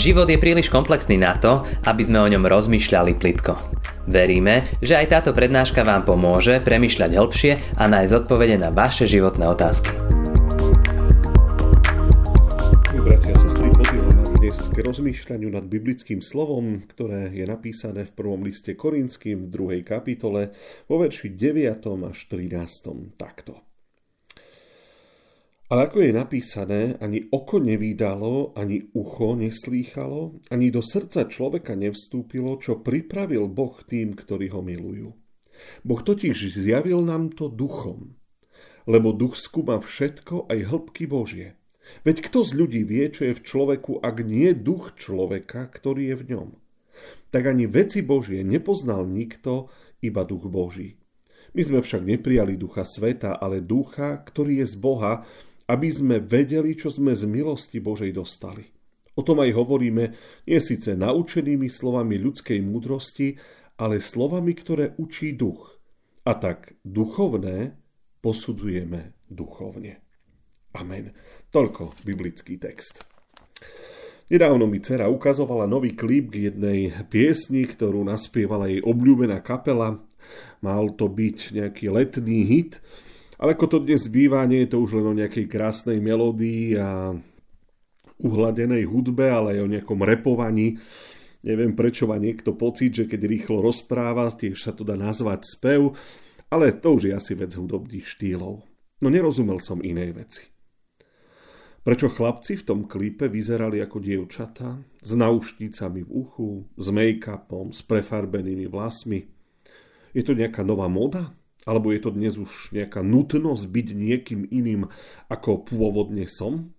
Život je príliš komplexný na to, aby sme o ňom rozmýšľali plitko. Veríme, že aj táto prednáška vám pomôže premyšľať hĺbšie a nájsť odpovede na vaše životné otázky. Bratia a sestry, pozývam vás dnes k rozmýšľaniu nad biblickým slovom, ktoré je napísané v prvom liste Korinským v 2. kapitole vo verši 9. až 13. takto. Ale ako je napísané, ani oko nevídalo, ani ucho neslýchalo, ani do srdca človeka nevstúpilo, čo pripravil Boh tým, ktorí ho milujú. Boh totiž zjavil nám to duchom, lebo duch skúma všetko, aj hĺbky Božie. Veď kto z ľudí vie, čo je v človeku, ak nie duch človeka, ktorý je v ňom? Tak ani veci Božie nepoznal nikto, iba duch Boží. My sme však neprijali ducha sveta, ale ducha, ktorý je z Boha, aby sme vedeli, čo sme z milosti Božej dostali. O tom aj hovoríme nie síce naučenými slovami ľudskej múdrosti, ale slovami, ktoré učí duch. A tak duchovné posudzujeme duchovne. Amen. Toľko biblický text. Nedávno mi dcera ukazovala nový klip k jednej piesni, ktorú naspievala jej obľúbená kapela. Mal to byť nejaký letný hit, ale ako to dnes býva, nie je to už len o nejakej krásnej melódii a uhladenej hudbe, ale aj o nejakom repovaní. Neviem, prečo má niekto pocit, že keď rýchlo rozpráva, tiež sa to dá nazvať spev, ale to už je asi vec hudobných štýlov. No nerozumel som inej veci. Prečo chlapci v tom klipe vyzerali ako dievčatá, s nauštícami v uchu, s make-upom, s prefarbenými vlasmi? Je to nejaká nová moda? Alebo je to dnes už nejaká nutnosť byť niekým iným, ako pôvodne som?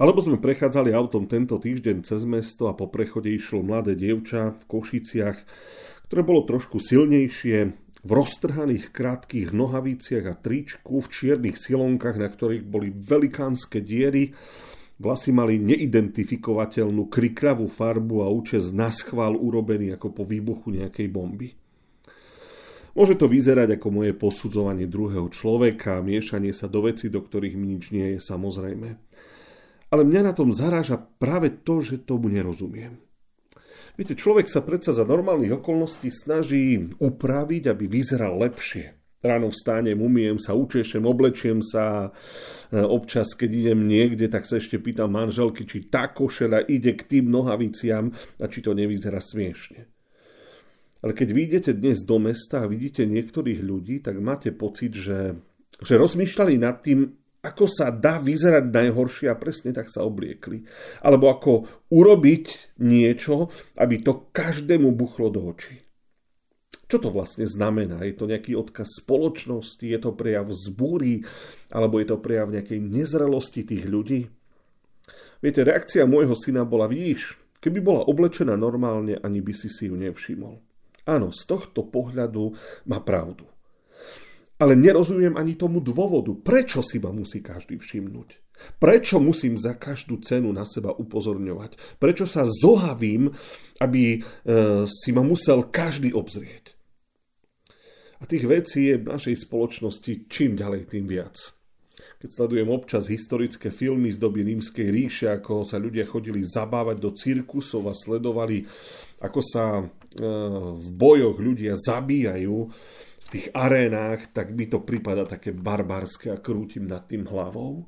Alebo sme prechádzali autom tento týždeň cez mesto a po prechode išlo mladé dievča v Košiciach, ktoré bolo trošku silnejšie, v roztrhaných krátkých nohaviciach a tričku, v čiernych silonkách, na ktorých boli velikánske diery, Vlasy mali neidentifikovateľnú krikravú farbu a účes na schvál urobený ako po výbuchu nejakej bomby. Môže to vyzerať ako moje posudzovanie druhého človeka, miešanie sa do veci, do ktorých mi nič nie je samozrejme. Ale mňa na tom zaráža práve to, že tomu nerozumiem. Viete, človek sa predsa za normálnych okolností snaží upraviť, aby vyzeral lepšie. Ráno vstánem, umiem sa, učešem, oblečiem sa. Občas, keď idem niekde, tak sa ešte pýtam manželky, či tá košela ide k tým nohaviciam a či to nevyzerá smiešne. Ale keď vyjdete dnes do mesta a vidíte niektorých ľudí, tak máte pocit, že, že rozmýšľali nad tým, ako sa dá vyzerať najhoršie a presne tak sa obliekli. Alebo ako urobiť niečo, aby to každému buchlo do očí. Čo to vlastne znamená? Je to nejaký odkaz spoločnosti? Je to prejav zbúry? Alebo je to prejav nejakej nezrelosti tých ľudí? Viete, reakcia môjho syna bola, vidíš, keby bola oblečená normálne, ani by si si ju nevšimol. Áno, z tohto pohľadu má pravdu. Ale nerozumiem ani tomu dôvodu, prečo si ma musí každý všimnúť. Prečo musím za každú cenu na seba upozorňovať? Prečo sa zohavím, aby e, si ma musel každý obzrieť? A tých vecí je v našej spoločnosti čím ďalej, tým viac. Keď sledujem občas historické filmy z doby rímskej ríše, ako sa ľudia chodili zabávať do cirkusov a sledovali, ako sa E, v bojoch ľudia zabíjajú v tých arénách, tak mi to prípada také barbarské a krútim nad tým hlavou.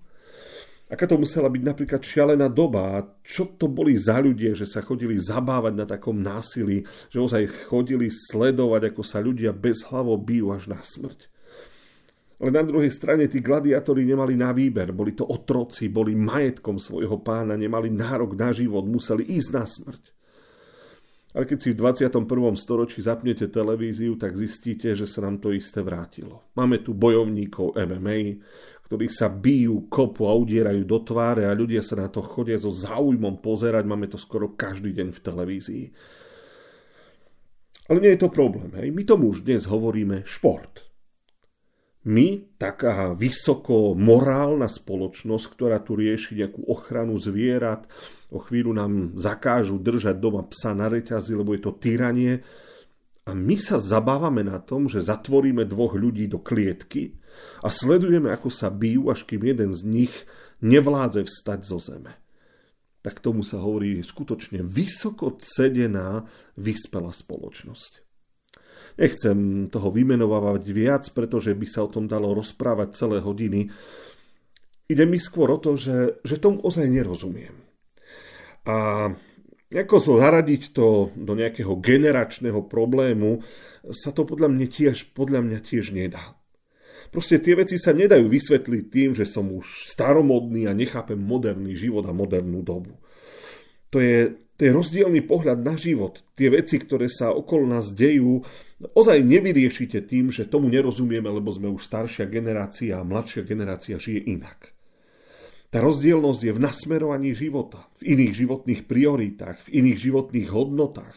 Aká to musela byť napríklad šialená doba čo to boli za ľudia, že sa chodili zabávať na takom násilí, že ozaj chodili sledovať, ako sa ľudia bez hlavo bijú až na smrť. Ale na druhej strane tí gladiátori nemali na výber, boli to otroci, boli majetkom svojho pána, nemali nárok na život, museli ísť na smrť. Ale keď si v 21. storočí zapnete televíziu, tak zistíte, že sa nám to isté vrátilo. Máme tu bojovníkov MMA, ktorí sa bijú, kopu a udierajú do tváre a ľudia sa na to chodia so záujmom pozerať. Máme to skoro každý deň v televízii. Ale nie je to problém. Hej. My tomu už dnes hovoríme šport. My, taká vysoko morálna spoločnosť, ktorá tu rieši nejakú ochranu zvierat, o chvíľu nám zakážu držať doma psa na reťazi, lebo je to tyranie. A my sa zabávame na tom, že zatvoríme dvoch ľudí do klietky a sledujeme, ako sa bijú, až kým jeden z nich nevládze vstať zo zeme. tak tomu sa hovorí skutočne vysoko cedená, vyspelá spoločnosť. Nechcem toho vymenovávať viac, pretože by sa o tom dalo rozprávať celé hodiny. Ide mi skôr o to, že, že tomu ozaj nerozumiem. A ako so zaradiť to do nejakého generačného problému, sa to podľa mňa tiež, podľa mňa tiež nedá. Proste tie veci sa nedajú vysvetliť tým, že som už staromodný a nechápem moderný život a modernú dobu. To je, je rozdielný pohľad na život. Tie veci, ktoré sa okolo nás dejú, ozaj nevyriešite tým, že tomu nerozumieme, lebo sme už staršia generácia a mladšia generácia žije inak. Tá rozdielnosť je v nasmerovaní života, v iných životných prioritách, v iných životných hodnotách,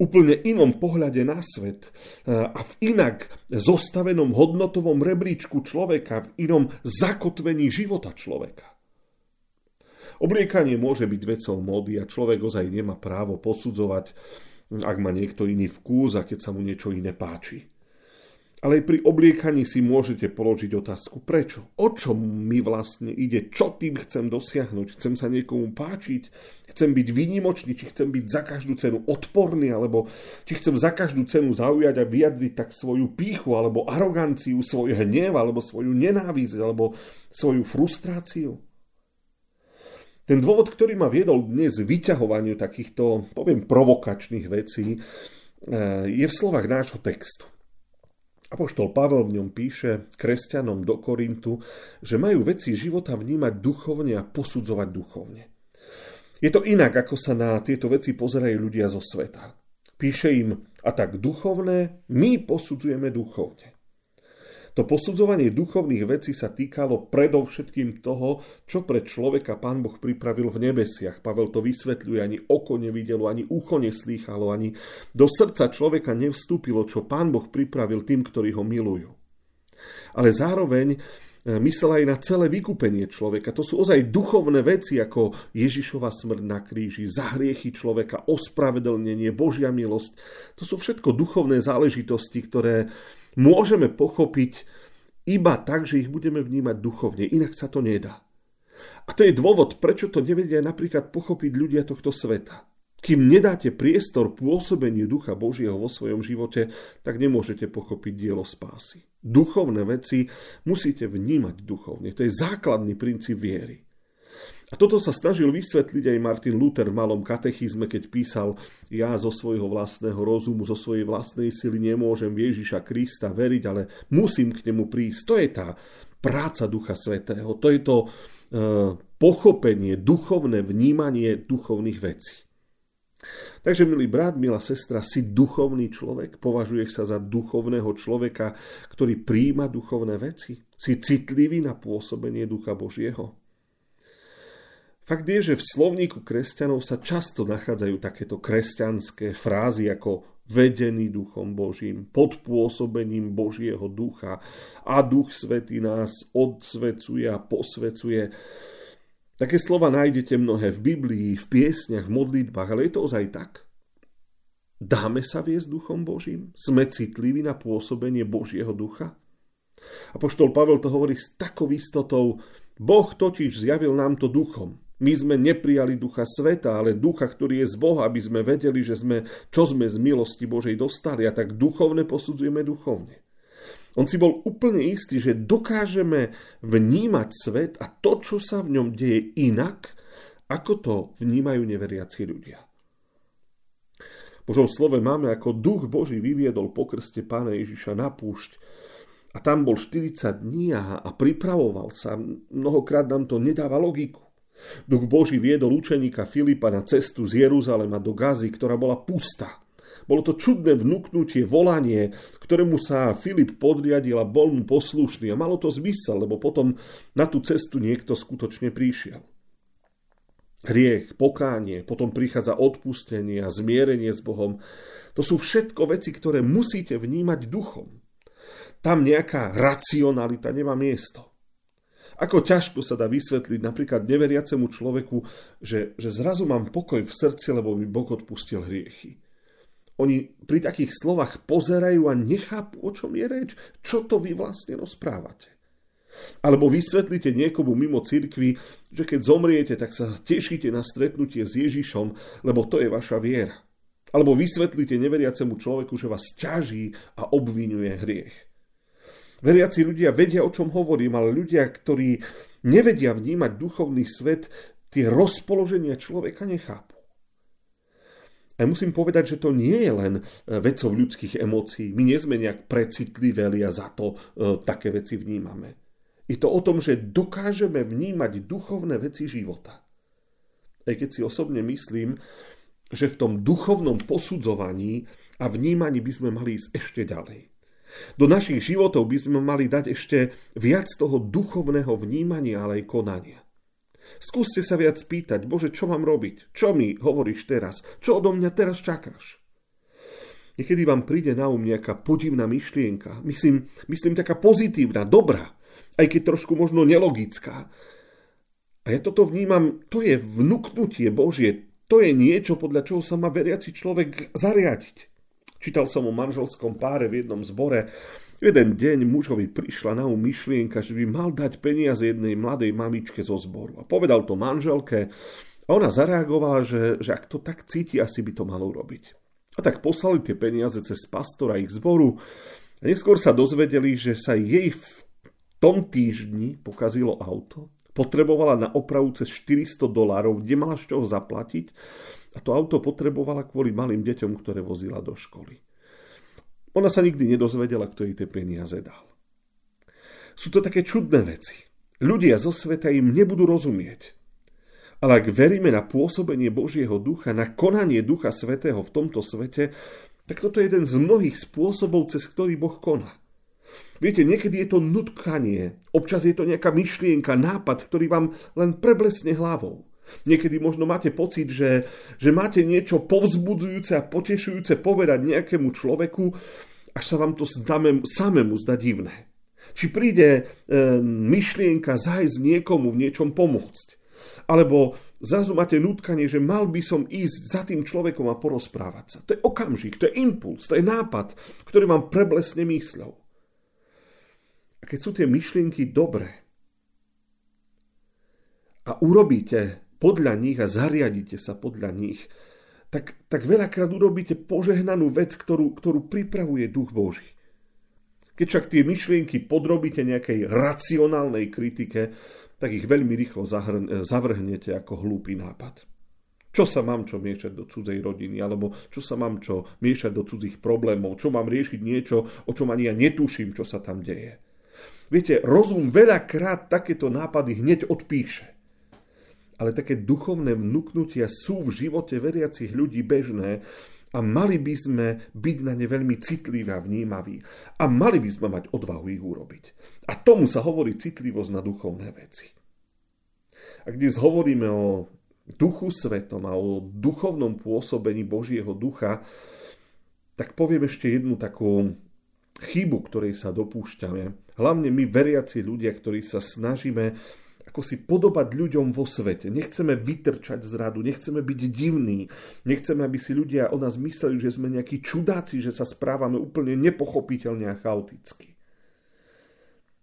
úplne inom pohľade na svet e, a v inak zostavenom hodnotovom rebríčku človeka, v inom zakotvení života človeka. Obliekanie môže byť vecou módy a človek ozaj nemá právo posudzovať, ak má niekto iný vkus a keď sa mu niečo iné páči. Ale aj pri obliekaní si môžete položiť otázku, prečo? O čo mi vlastne ide? Čo tým chcem dosiahnuť? Chcem sa niekomu páčiť? Chcem byť výnimočný? Či chcem byť za každú cenu odporný? Alebo či chcem za každú cenu zaujať a vyjadriť tak svoju píchu, alebo aroganciu, svoj hnev, alebo svoju nenávisť, alebo svoju frustráciu? Ten dôvod, ktorý ma viedol dnes vyťahovaniu takýchto, poviem, provokačných vecí, eh, je v slovách nášho textu. Apoštol Pavel v ňom píše kresťanom do Korintu, že majú veci života vnímať duchovne a posudzovať duchovne. Je to inak, ako sa na tieto veci pozerajú ľudia zo sveta. Píše im, a tak duchovné my posudzujeme duchovne. To posudzovanie duchovných vecí sa týkalo predovšetkým toho, čo pre človeka pán Boh pripravil v nebesiach. Pavel to vysvetľuje, ani oko nevidelo, ani ucho neslýchalo, ani do srdca človeka nevstúpilo, čo pán Boh pripravil tým, ktorí ho milujú. Ale zároveň e, myslel aj na celé vykúpenie človeka. To sú ozaj duchovné veci, ako Ježišova smrť na kríži, za hriechy človeka, ospravedlnenie, Božia milosť. To sú všetko duchovné záležitosti, ktoré môžeme pochopiť iba tak, že ich budeme vnímať duchovne, inak sa to nedá. A to je dôvod, prečo to nevedia napríklad pochopiť ľudia tohto sveta. Kým nedáte priestor pôsobeniu Ducha Božieho vo svojom živote, tak nemôžete pochopiť dielo spásy. Duchovné veci musíte vnímať duchovne. To je základný princíp viery. A toto sa snažil vysvetliť aj Martin Luther v malom katechizme, keď písal ja zo svojho vlastného rozumu, zo svojej vlastnej sily nemôžem v Ježiša Krista veriť, ale musím k nemu prísť. To je tá práca Ducha Svetého, to je to e, pochopenie, duchovné vnímanie duchovných vecí. Takže, milý brat, milá sestra, si duchovný človek? Považuješ sa za duchovného človeka, ktorý príjma duchovné veci? Si citlivý na pôsobenie Ducha Božieho? Fakt je, že v slovníku kresťanov sa často nachádzajú takéto kresťanské frázy ako vedený duchom Božím, pod pôsobením Božieho ducha a duch svetý nás odsvecuje a posvecuje. Také slova nájdete mnohé v Biblii, v piesniach, v modlitbách, ale je to ozaj tak? Dáme sa viesť duchom Božím? Sme citliví na pôsobenie Božieho ducha? A poštol Pavel to hovorí s takou istotou, Boh totiž zjavil nám to duchom, my sme neprijali ducha sveta, ale ducha, ktorý je z Boha, aby sme vedeli, že sme, čo sme z milosti Božej dostali a tak duchovne posudzujeme duchovne. On si bol úplne istý, že dokážeme vnímať svet a to, čo sa v ňom deje inak, ako to vnímajú neveriaci ľudia. V Božom slove máme, ako duch Boží vyviedol po krste pána Ježiša na púšť a tam bol 40 dní a, a pripravoval sa. Mnohokrát nám to nedáva logiku. Duch Boží viedol učeníka Filipa na cestu z Jeruzalema do Gazy, ktorá bola pustá. Bolo to čudné vnúknutie, volanie, ktorému sa Filip podriadil a bol mu poslušný a malo to zmysel, lebo potom na tú cestu niekto skutočne prišiel. Hriech, pokánie, potom prichádza odpustenie a zmierenie s Bohom. To sú všetko veci, ktoré musíte vnímať duchom. Tam nejaká racionalita nemá miesto. Ako ťažko sa dá vysvetliť napríklad neveriacemu človeku, že, že zrazu mám pokoj v srdci, lebo mi Boh odpustil hriechy. Oni pri takých slovách pozerajú a nechápu, o čom je reč. Čo to vy vlastne rozprávate? Alebo vysvetlíte niekomu mimo cirkvi, že keď zomriete, tak sa tešíte na stretnutie s Ježišom, lebo to je vaša viera. Alebo vysvetlíte neveriacemu človeku, že vás ťaží a obvinuje hriech. Veriaci ľudia vedia, o čom hovorím, ale ľudia, ktorí nevedia vnímať duchovný svet, tie rozpoloženia človeka nechápu. A musím povedať, že to nie je len e, vecou ľudských emócií. My nie sme nejak precitliveli a za to e, také veci vnímame. Je to o tom, že dokážeme vnímať duchovné veci života. Aj keď si osobne myslím, že v tom duchovnom posudzovaní a vnímaní by sme mali ísť ešte ďalej. Do našich životov by sme mali dať ešte viac toho duchovného vnímania, ale aj konania. Skúste sa viac pýtať, Bože, čo mám robiť? Čo mi hovoríš teraz? Čo odo mňa teraz čakáš? Niekedy vám príde na um nejaká podivná myšlienka. Myslím, myslím taká pozitívna, dobrá, aj keď trošku možno nelogická. A ja toto vnímam, to je vnúknutie Božie, to je niečo, podľa čoho sa má veriaci človek zariadiť. Čítal som o manželskom páre v jednom zbore, Jeden deň mužovi prišla na um myšlienka, že by mal dať peniaze jednej mladej mamičke zo zboru. A povedal to manželke a ona zareagovala, že, že ak to tak cíti, asi by to malo urobiť. A tak poslali tie peniaze cez pastora ich zboru a neskôr sa dozvedeli, že sa jej v tom týždni pokazilo auto, potrebovala na opravu cez 400 dolárov, kde mala z čoho zaplatiť a to auto potrebovala kvôli malým deťom, ktoré vozila do školy. Ona sa nikdy nedozvedela, kto jej tie peniaze dal. Sú to také čudné veci. Ľudia zo sveta im nebudú rozumieť. Ale ak veríme na pôsobenie Božieho ducha, na konanie Ducha Svetého v tomto svete, tak toto je jeden z mnohých spôsobov, cez ktorý Boh koná. Viete, niekedy je to nutkanie, občas je to nejaká myšlienka, nápad, ktorý vám len preblesne hlavou. Niekedy možno máte pocit, že, že máte niečo povzbudzujúce a potešujúce povedať nejakému človeku, až sa vám to zdáme, samému zdá divné. Či príde e, myšlienka zájsť niekomu v niečom pomôcť. Alebo zrazu máte nutkanie, že mal by som ísť za tým človekom a porozprávať sa. To je okamžik, to je impuls, to je nápad, ktorý vám preblesne mysľou. Keď sú tie myšlienky dobré a urobíte podľa nich a zariadíte sa podľa nich, tak, tak veľakrát urobíte požehnanú vec, ktorú, ktorú pripravuje Duch Boží. Keď však tie myšlienky podrobíte nejakej racionálnej kritike, tak ich veľmi rýchlo zahrn- zavrhnete ako hlúpy nápad. Čo sa mám čo miešať do cudzej rodiny, alebo čo sa mám čo miešať do cudzích problémov, čo mám riešiť niečo, o čom ani ja netuším, čo sa tam deje. Viete, rozum veľakrát takéto nápady hneď odpíše ale také duchovné vnúknutia sú v živote veriacich ľudí bežné a mali by sme byť na ne veľmi citliví a vnímaví. A mali by sme mať odvahu ich urobiť. A tomu sa hovorí citlivosť na duchovné veci. A dnes hovoríme o duchu svetom a o duchovnom pôsobení Božieho ducha, tak poviem ešte jednu takú chybu, ktorej sa dopúšťame. Hlavne my veriaci ľudia, ktorí sa snažíme ako si podobať ľuďom vo svete. Nechceme vytrčať z radu, nechceme byť divní, nechceme, aby si ľudia o nás mysleli, že sme nejakí čudáci, že sa správame úplne nepochopiteľne a chaoticky.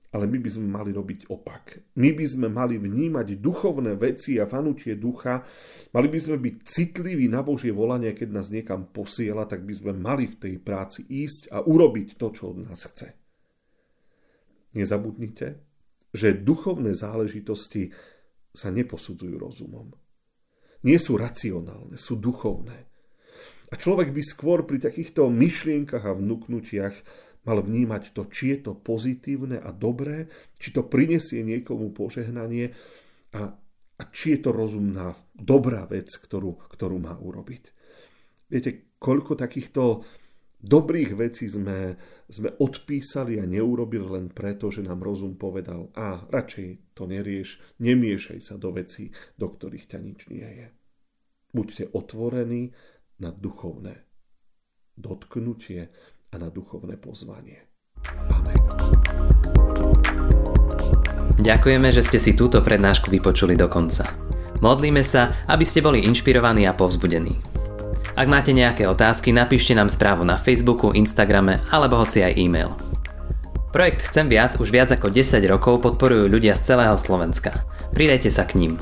Ale my by sme mali robiť opak. My by sme mali vnímať duchovné veci a vanutie ducha. Mali by sme byť citliví na Božie volanie, keď nás niekam posiela, tak by sme mali v tej práci ísť a urobiť to, čo od nás chce. Nezabudnite, že duchovné záležitosti sa neposudzujú rozumom. Nie sú racionálne, sú duchovné. A človek by skôr pri takýchto myšlienkach a vnúknutiach mal vnímať to, či je to pozitívne a dobré, či to prinesie niekomu požehnanie a, a či je to rozumná, dobrá vec, ktorú, ktorú má urobiť. Viete, koľko takýchto dobrých vecí sme, sme odpísali a neurobili len preto, že nám rozum povedal, a radšej to nerieš, nemiešaj sa do vecí, do ktorých ťa nič nie je. Buďte otvorení na duchovné dotknutie a na duchovné pozvanie. Amen. Ďakujeme, že ste si túto prednášku vypočuli do konca. Modlíme sa, aby ste boli inšpirovaní a povzbudení. Ak máte nejaké otázky, napíšte nám správu na Facebooku, Instagrame alebo hoci aj e-mail. Projekt Chcem viac už viac ako 10 rokov podporujú ľudia z celého Slovenska. Pridajte sa k ním.